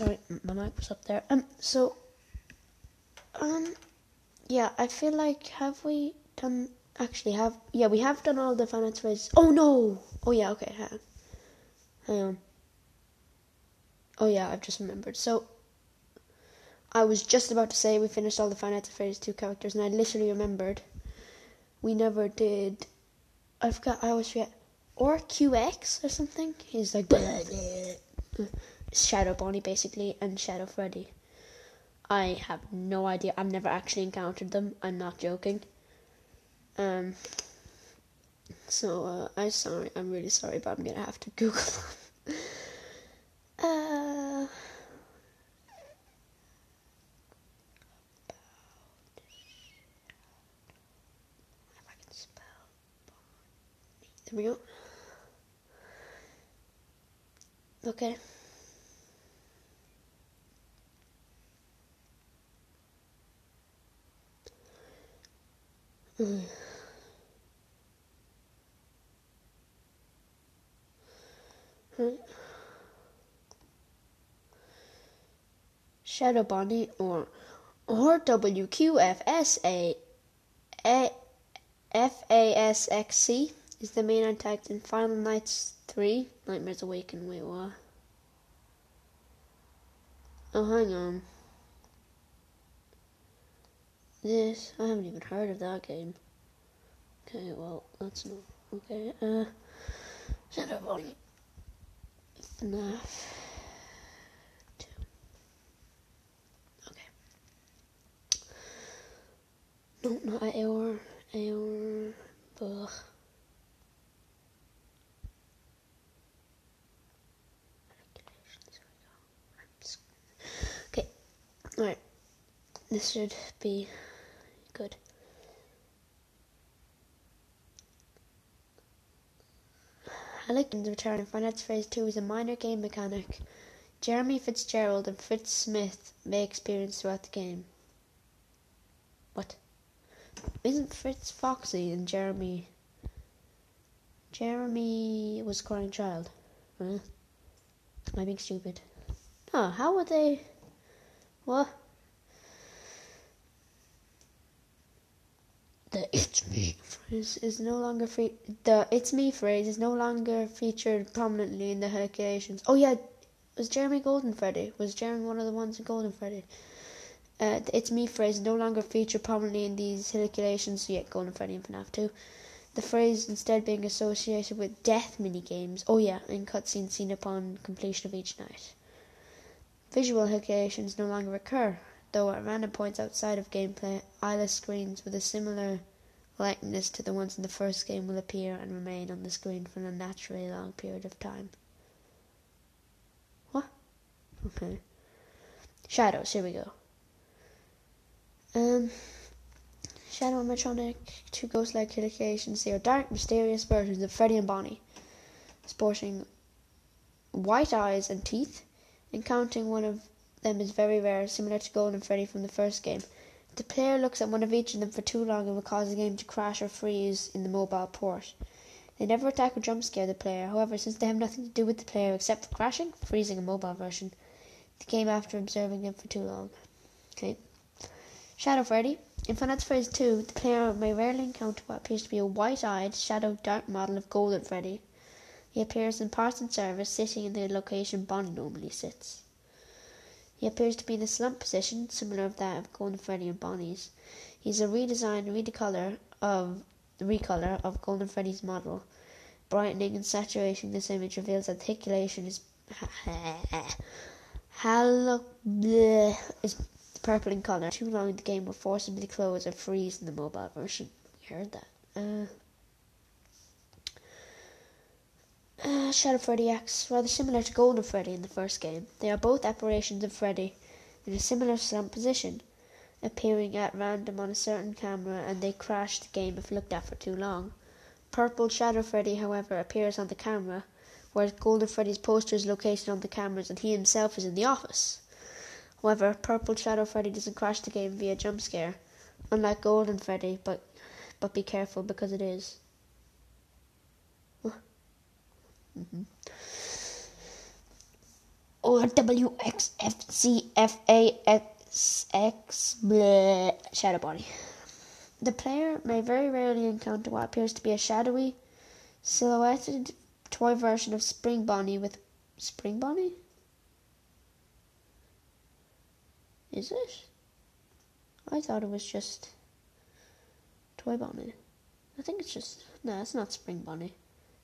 sorry, my mic was up there. Um, so, um, yeah, I feel like have we done? Actually, have yeah, we have done all the finance races. Oh no! Oh yeah, okay, hang on. Hang on. Oh yeah, I've just remembered. So, I was just about to say we finished all the finance phase two characters, and I literally remembered we never did. I forgot. I always forget. Or QX or something. He's like Shadow Bonnie basically, and Shadow Freddy. I have no idea. I've never actually encountered them. I'm not joking. Um. So uh, I'm sorry. I'm really sorry, but I'm gonna have to Google them. uh. There we go. Okay. Shadow Bonnie or or WQFSA FASXC is the main antagonist in Final Nights 3 Nightmares Awaken. Wait, what? Oh, hang on. This, I haven't even heard of that game. Okay, well, that's not. Okay, uh. Shadow Bonnie. FNAF 2. Okay. No, not Aor. Aor. Ugh. Okay, alright. This should be good. Halligan's return in Finance Phase 2 is a minor game mechanic Jeremy Fitzgerald and Fritz Smith may experience throughout the game. What? Isn't Fritz Foxy and Jeremy. Jeremy was crying child. Huh? Am I being stupid? Oh, how would they. What? The "It's me" phrase is no longer fe- the "It's me" phrase is no longer featured prominently in the calculations. Oh yeah, was Jeremy Golden Freddy? Was Jeremy one of the ones in Golden Freddy? Uh, the "It's me" phrase no longer featured prominently in these calculations. So yeah, Golden Freddy and FNAF 2. The phrase instead being associated with death minigames. Oh yeah, and cutscenes seen upon completion of each night. Visual hallucinations no longer occur, though at random points outside of gameplay, eyeless screens with a similar likeness to the ones in the first game will appear and remain on the screen for an unnaturally long period of time. What? Okay. Shadows, here we go. Um, Shadow animatronic, two ghost-like hallucinations. They are dark, mysterious versions of Freddy and Bonnie, sporting white eyes and teeth. Encountering one of them is very rare, similar to Golden Freddy from the first game. The player looks at one of each of them for too long, it will cause the game to crash or freeze in the mobile port. They never attack or jump scare the player, however, since they have nothing to do with the player except for crashing, freezing a mobile version, the game after observing them for too long. Okay. Shadow Freddy. In Final Phase 2, the player may rarely encounter what appears to be a white-eyed, shadow dark model of Golden Freddy. He appears in parts and service, sitting in the location Bonnie normally sits. He appears to be in a slump position, similar to that of Golden Freddy and Bonnie's. He's a redesigned recolor of recolor of Golden Freddy's model. Brightening and saturating this image reveals articulation is halo is purple in color. Too long the game will force him to close or freeze in the mobile version. We heard that. Uh, Uh, Shadow Freddy acts rather similar to Golden Freddy in the first game. They are both apparitions of Freddy in a similar slump position, appearing at random on a certain camera, and they crash the game if looked at for too long. Purple Shadow Freddy, however, appears on the camera, whereas Golden Freddy's poster is located on the cameras and he himself is in the office. However, Purple Shadow Freddy doesn't crash the game via jump scare, unlike Golden Freddy, but but be careful because it is. Mm-hmm. or W X F C F A X X Shadow Bonnie. The player may very rarely encounter what appears to be a shadowy, silhouetted toy version of Spring Bonnie with Spring Bonnie? Is it? I thought it was just Toy Bonnie. I think it's just no, it's not Spring Bonnie.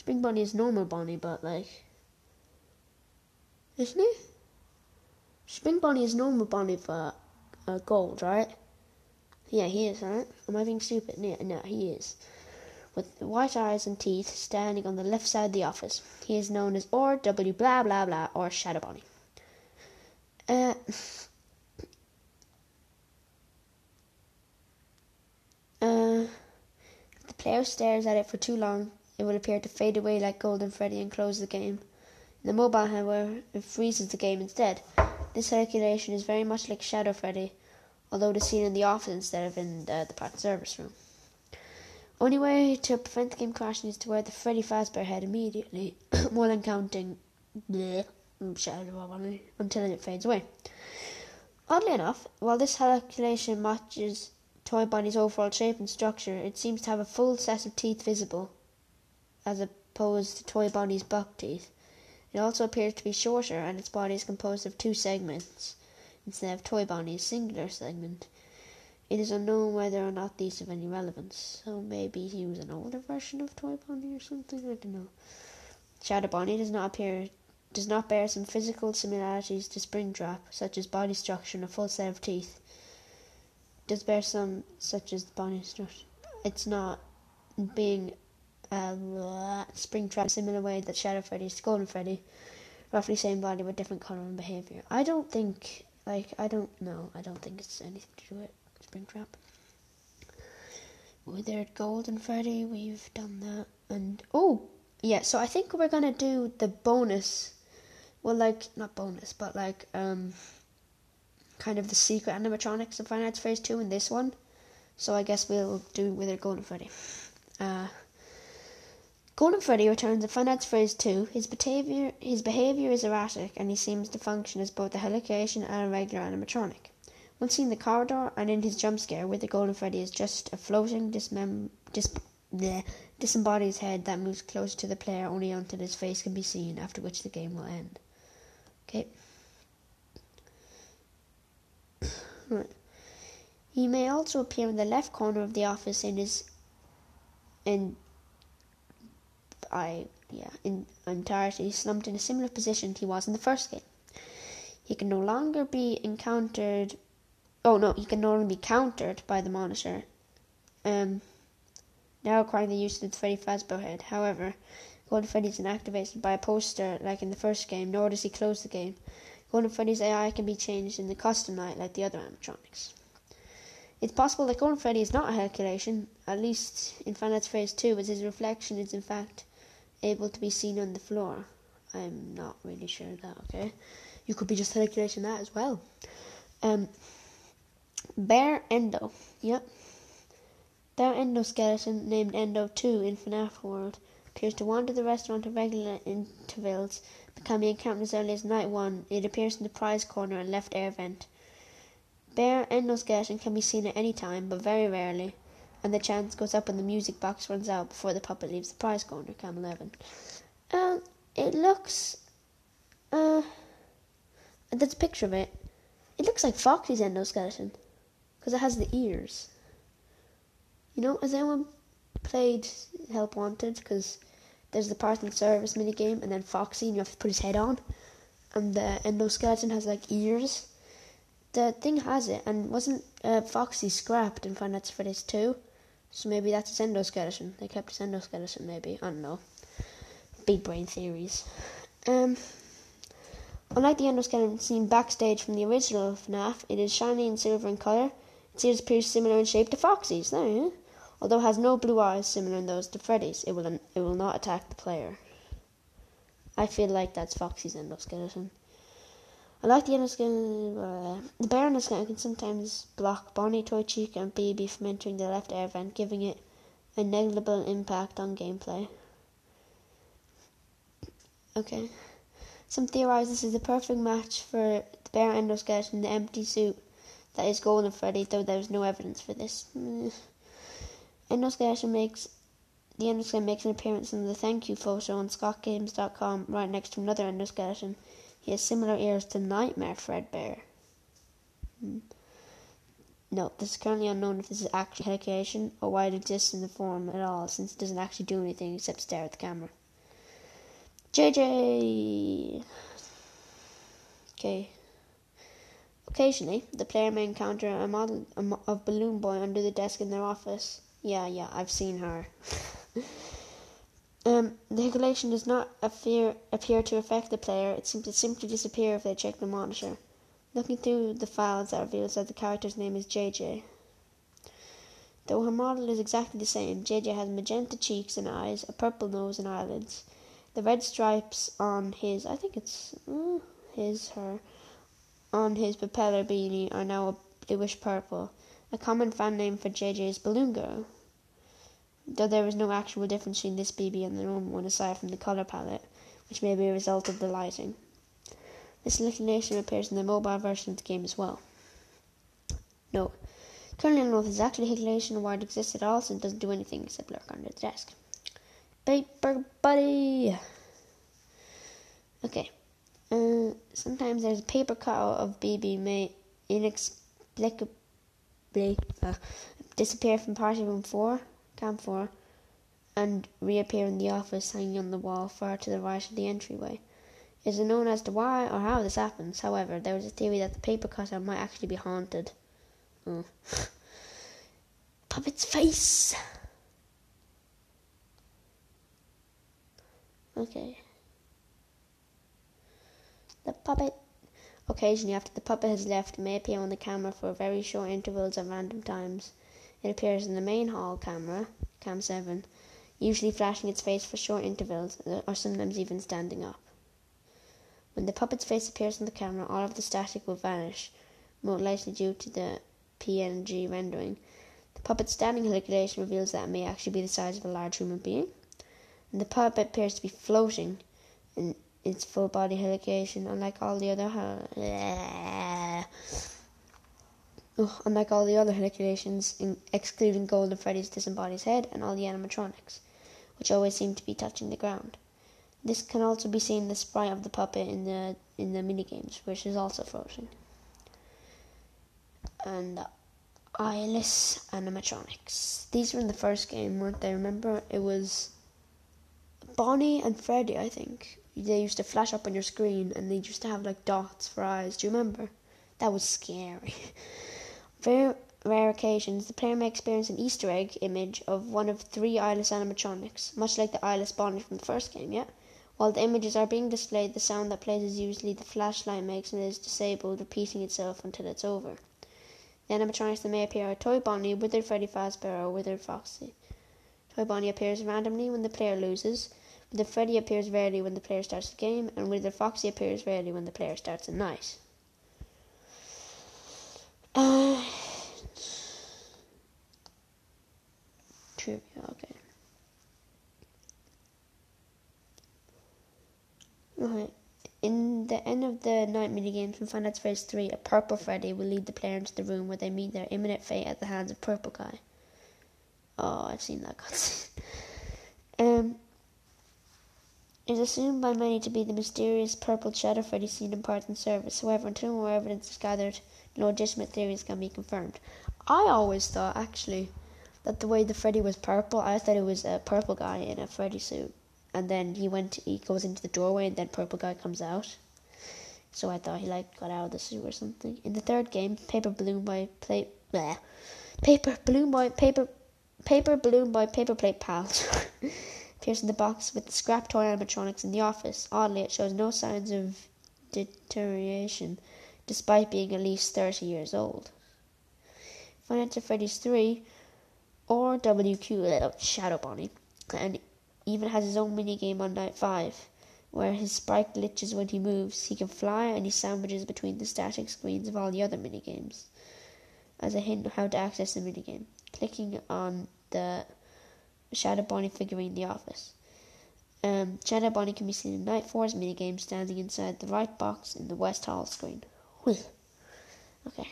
Spring Bonnie is normal Bonnie, but like, isn't it? Spring Bonnie is normal Bonnie for uh, gold, right? Yeah, he is, right? Am I being stupid? No, no, he is. With white eyes and teeth, standing on the left side of the office. He is known as or W blah blah blah or Shadow Bonnie. Uh, uh, the player stares at it for too long, it will appear to fade away like Golden Freddy and close the game. In the mobile, however, it freezes the game instead. This circulation is very much like Shadow Freddy, although it is seen in the office instead of in the, the service room. Only way to prevent the game crashing is to wear the Freddy Fazbear head immediately, more than counting bleh, until it fades away. Oddly enough, while this calculation matches Toy Bonnie's overall shape and structure, it seems to have a full set of teeth visible, as opposed to Toy Bonnie's buck teeth. It also appears to be shorter, and its body is composed of two segments instead of Toy Bonnie's singular segment. It is unknown whether or not these have any relevance, so maybe he was an older version of Toy Bonnie or something. I don't know. Shadow Bonnie does not appear does not bear some physical similarities to Springtrap, such as body structure and a full set of teeth. Does bear some such as body structure. It's not being uh, Springtrap a similar way that Shadow Freddy is Golden Freddy, roughly same body but different color and behavior. I don't think like I don't know. I don't think it's anything to do with Springtrap. Withered Golden Freddy, we've done that, and oh yeah. So I think we're gonna do the bonus. Well, like not bonus, but like um, kind of the secret animatronics of Nights Phase Two in this one. So I guess we'll do Withered Golden Freddy. Uh, Golden Freddy returns Five Nights Phase 2. His behavior, his behavior is erratic, and he seems to function as both a hallucination and a regular animatronic. Once seen in the corridor and in his jump scare, with the Golden Freddy is just a floating, dismem- dis- bleh, disembodied head that moves closer to the player only until his face can be seen, after which the game will end. Okay. right. He may also appear in the left corner of the office in his in I yeah in entirety slumped in a similar position he was in the first game. He can no longer be encountered. Oh no, he can no longer be countered by the monitor. Um, now requiring the use of the Freddy Fazbear head. However, Golden Freddy is inactivated by a poster like in the first game, nor does he close the game. Golden Freddy's AI can be changed in the custom night like the other animatronics. It's possible that Golden Freddy is not a calculation, at least in Five Nights Phase 2, as his reflection is in fact able to be seen on the floor. I'm not really sure that, okay? You could be just calculating that as well. Um, Bear Endo, yep. Bear Endoskeleton, named Endo 2 in FNAF World, appears to wander the restaurant at regular intervals, becoming encountered as early as night 1. It appears in the prize corner and left air vent. Bear Endoskeleton can be seen at any time, but very rarely and the chance goes up and the music box runs out before the puppet leaves the prize corner, cam 11. Um, it looks, uh, there's a picture of it. It looks like Foxy's endoskeleton, because it has the ears. You know, has anyone played Help Wanted? Because there's the part in service minigame, and then Foxy, and you have to put his head on, and the endoskeleton has like ears. The thing has it, and wasn't uh, Foxy scrapped in Five Nights at Freddy's 2? So maybe that's his endoskeleton. They kept his endoskeleton, maybe. I don't know. Big brain theories. Um, unlike the endoskeleton seen backstage from the original FNAF, it is shiny and silver in colour. Its ears appear similar in shape to Foxy's. There, yeah? Although it has no blue eyes similar in those to Freddy's, it will it will not attack the player. I feel like that's Foxy's endoskeleton. I like the endoskeleton. Uh, the bear endoskeleton can sometimes block Bonnie, Toy Chica, and Baby from entering the left air vent, giving it a negligible impact on gameplay. Okay. Some theorize this is the perfect match for the bear endoskeleton in the empty suit that is Golden Freddy, though there is no evidence for this. Endoskeleton makes the endoskeleton makes an appearance in the thank you photo on ScottGames.com right next to another endoskeleton. He has similar ears to Nightmare Fredbear. Hmm. No, this is currently unknown if this is actually helication or why it exists in the form at all, since it doesn't actually do anything except stare at the camera. JJ! Okay. Occasionally, the player may encounter a model of Balloon Boy under the desk in their office. Yeah, yeah, I've seen her. um, the helication does not appear, appear to affect the player, it seems to simply disappear if they check the monitor. Looking through the files that reveals that the character's name is JJ. Though her model is exactly the same, JJ has magenta cheeks and eyes, a purple nose and eyelids. The red stripes on his, I think it's uh, his, her, on his propeller beanie are now a bluish purple. A common fan name for JJ is Balloon Girl. Though there is no actual difference between this BB and the normal one aside from the colour palette, which may be a result of the lighting. This little nation appears in the mobile version of the game as well. Note. Currently, I don't know if this is actually Higglation or why it exists at all, so it doesn't do anything except lurk under the desk. Paper Buddy! Okay. Uh, sometimes there's a paper cutout of BB may inexplicably uh, disappear from party room 4, camp 4, and reappear in the office hanging on the wall far to the right of the entryway. It is unknown as to why or how this happens. However, there is a theory that the paper cutter might actually be haunted. Oh. Puppet's face! Okay. The puppet, occasionally after the puppet has left, may appear on the camera for very short intervals at random times. It appears in the main hall camera, cam 7, usually flashing its face for short intervals, uh, or sometimes even standing up. When the puppet's face appears on the camera, all of the static will vanish, more likely due to the PNG rendering. The puppet's standing heliculation reveals that it may actually be the size of a large human being, and the puppet appears to be floating in its full body heliculation, unlike all the other uh, uh, unlike all the other heliculations, excluding Golden Freddy's disembodied head and all the animatronics, which always seem to be touching the ground. This can also be seen in the sprite of the puppet in the in the minigames, which is also frozen. And the eyeless animatronics. These were in the first game, weren't they? Remember, it was Bonnie and Freddy. I think they used to flash up on your screen, and they used to have like dots for eyes. Do you remember? That was scary. Very rare occasions, the player may experience an Easter egg image of one of three eyeless animatronics, much like the eyeless Bonnie from the first game. Yeah. While the images are being displayed, the sound that plays is usually the flashlight makes and is disabled, repeating itself until it's over. The animatronics that may appear are Toy Bonnie, Withered Freddy Fazbear, or Withered Foxy. Toy Bonnie appears randomly when the player loses, Withered Freddy appears rarely when the player starts the game, and Withered Foxy appears rarely when the player starts a night. Trivia, okay. Okay. In the end of the night minigames from Final Nights Phase 3, a purple Freddy will lead the player into the room where they meet their imminent fate at the hands of Purple Guy. Oh, I've seen that cutscene. um, is assumed by many to be the mysterious purple Shadow Freddy seen in Parts and Service. However, until more evidence is gathered, no legitimate theories can be confirmed. I always thought, actually, that the way the Freddy was purple, I thought it was a purple guy in a Freddy suit. And then he went he goes into the doorway and then purple guy comes out. So i thought he like got out of the suit or something. In the third game paper balloon boy play bleh, paper balloon boy paper paper balloon boy paper plate pals appears in the box with the scrap toy animatronics in the office oddly it shows no signs of deterioration despite being at least 30 years old Nights Freddy's 3 or WQ Shadow Bonnie and even has his own minigame on night 5, where his sprite glitches when he moves. He can fly and he sandwiches between the static screens of all the other minigames. As a hint how to access the minigame, clicking on the Shadow Bonnie figurine in the office. Um, Shadow Bonnie can be seen in Night Force minigame standing inside the right box in the West Hall screen. okay.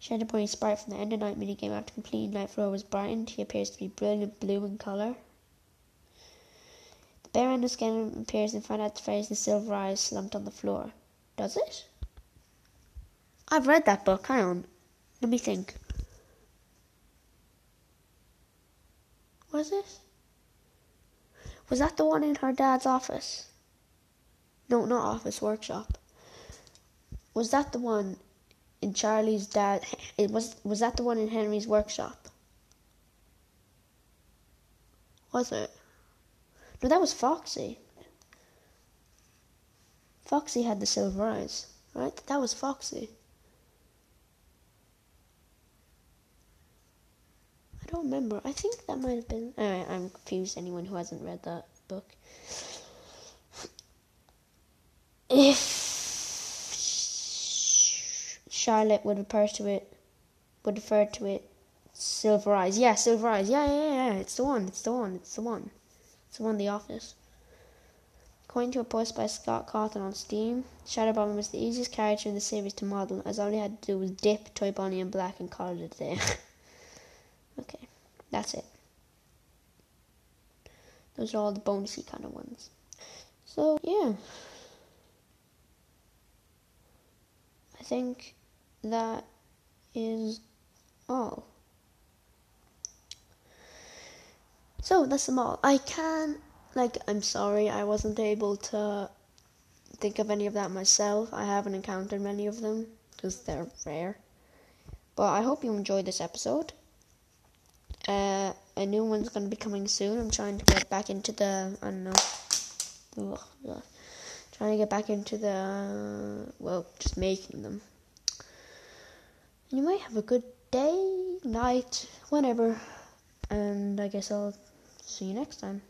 Shadow Bonnie sprite from the End of Night minigame after completing Night Floor was brightened. He appears to be brilliant blue in colour. The bear endoskeleton appears and find out the phrase the silver eyes slumped on the floor. Does it? I've read that book. Hang on. Let me think. Was it? Was that the one in her dad's office? No, not office, workshop. Was that the one in Charlie's dad? It was. Was that the one in Henry's workshop? Was it? No, that was Foxy. Foxy had the silver eyes, right? That was Foxy. Don't remember. I think that might have been. I'm confused. Anyone who hasn't read that book. If Charlotte would refer to it, would refer to it, Silver Eyes. Yeah, Silver Eyes. Yeah, yeah, yeah. It's the one. It's the one. It's the one. It's the one. The Office. According to a post by Scott Cawthon on Steam, Shadow Bonnie was the easiest character in the series to model, as all he had to do was dip Toy Bonnie in black and call it a day. Okay, that's it. Those are all the bonusy kind of ones. So, yeah. I think that is all. So, that's them all. I can like I'm sorry I wasn't able to think of any of that myself. I haven't encountered many of them because they're rare. But I hope you enjoyed this episode. Uh, a new one's to be coming soon. I'm trying to get back into the I don't know. Ugh. Trying to get back into the uh, well, just making them. Might have a good day, night, whenever. And I guess I'll see you next time.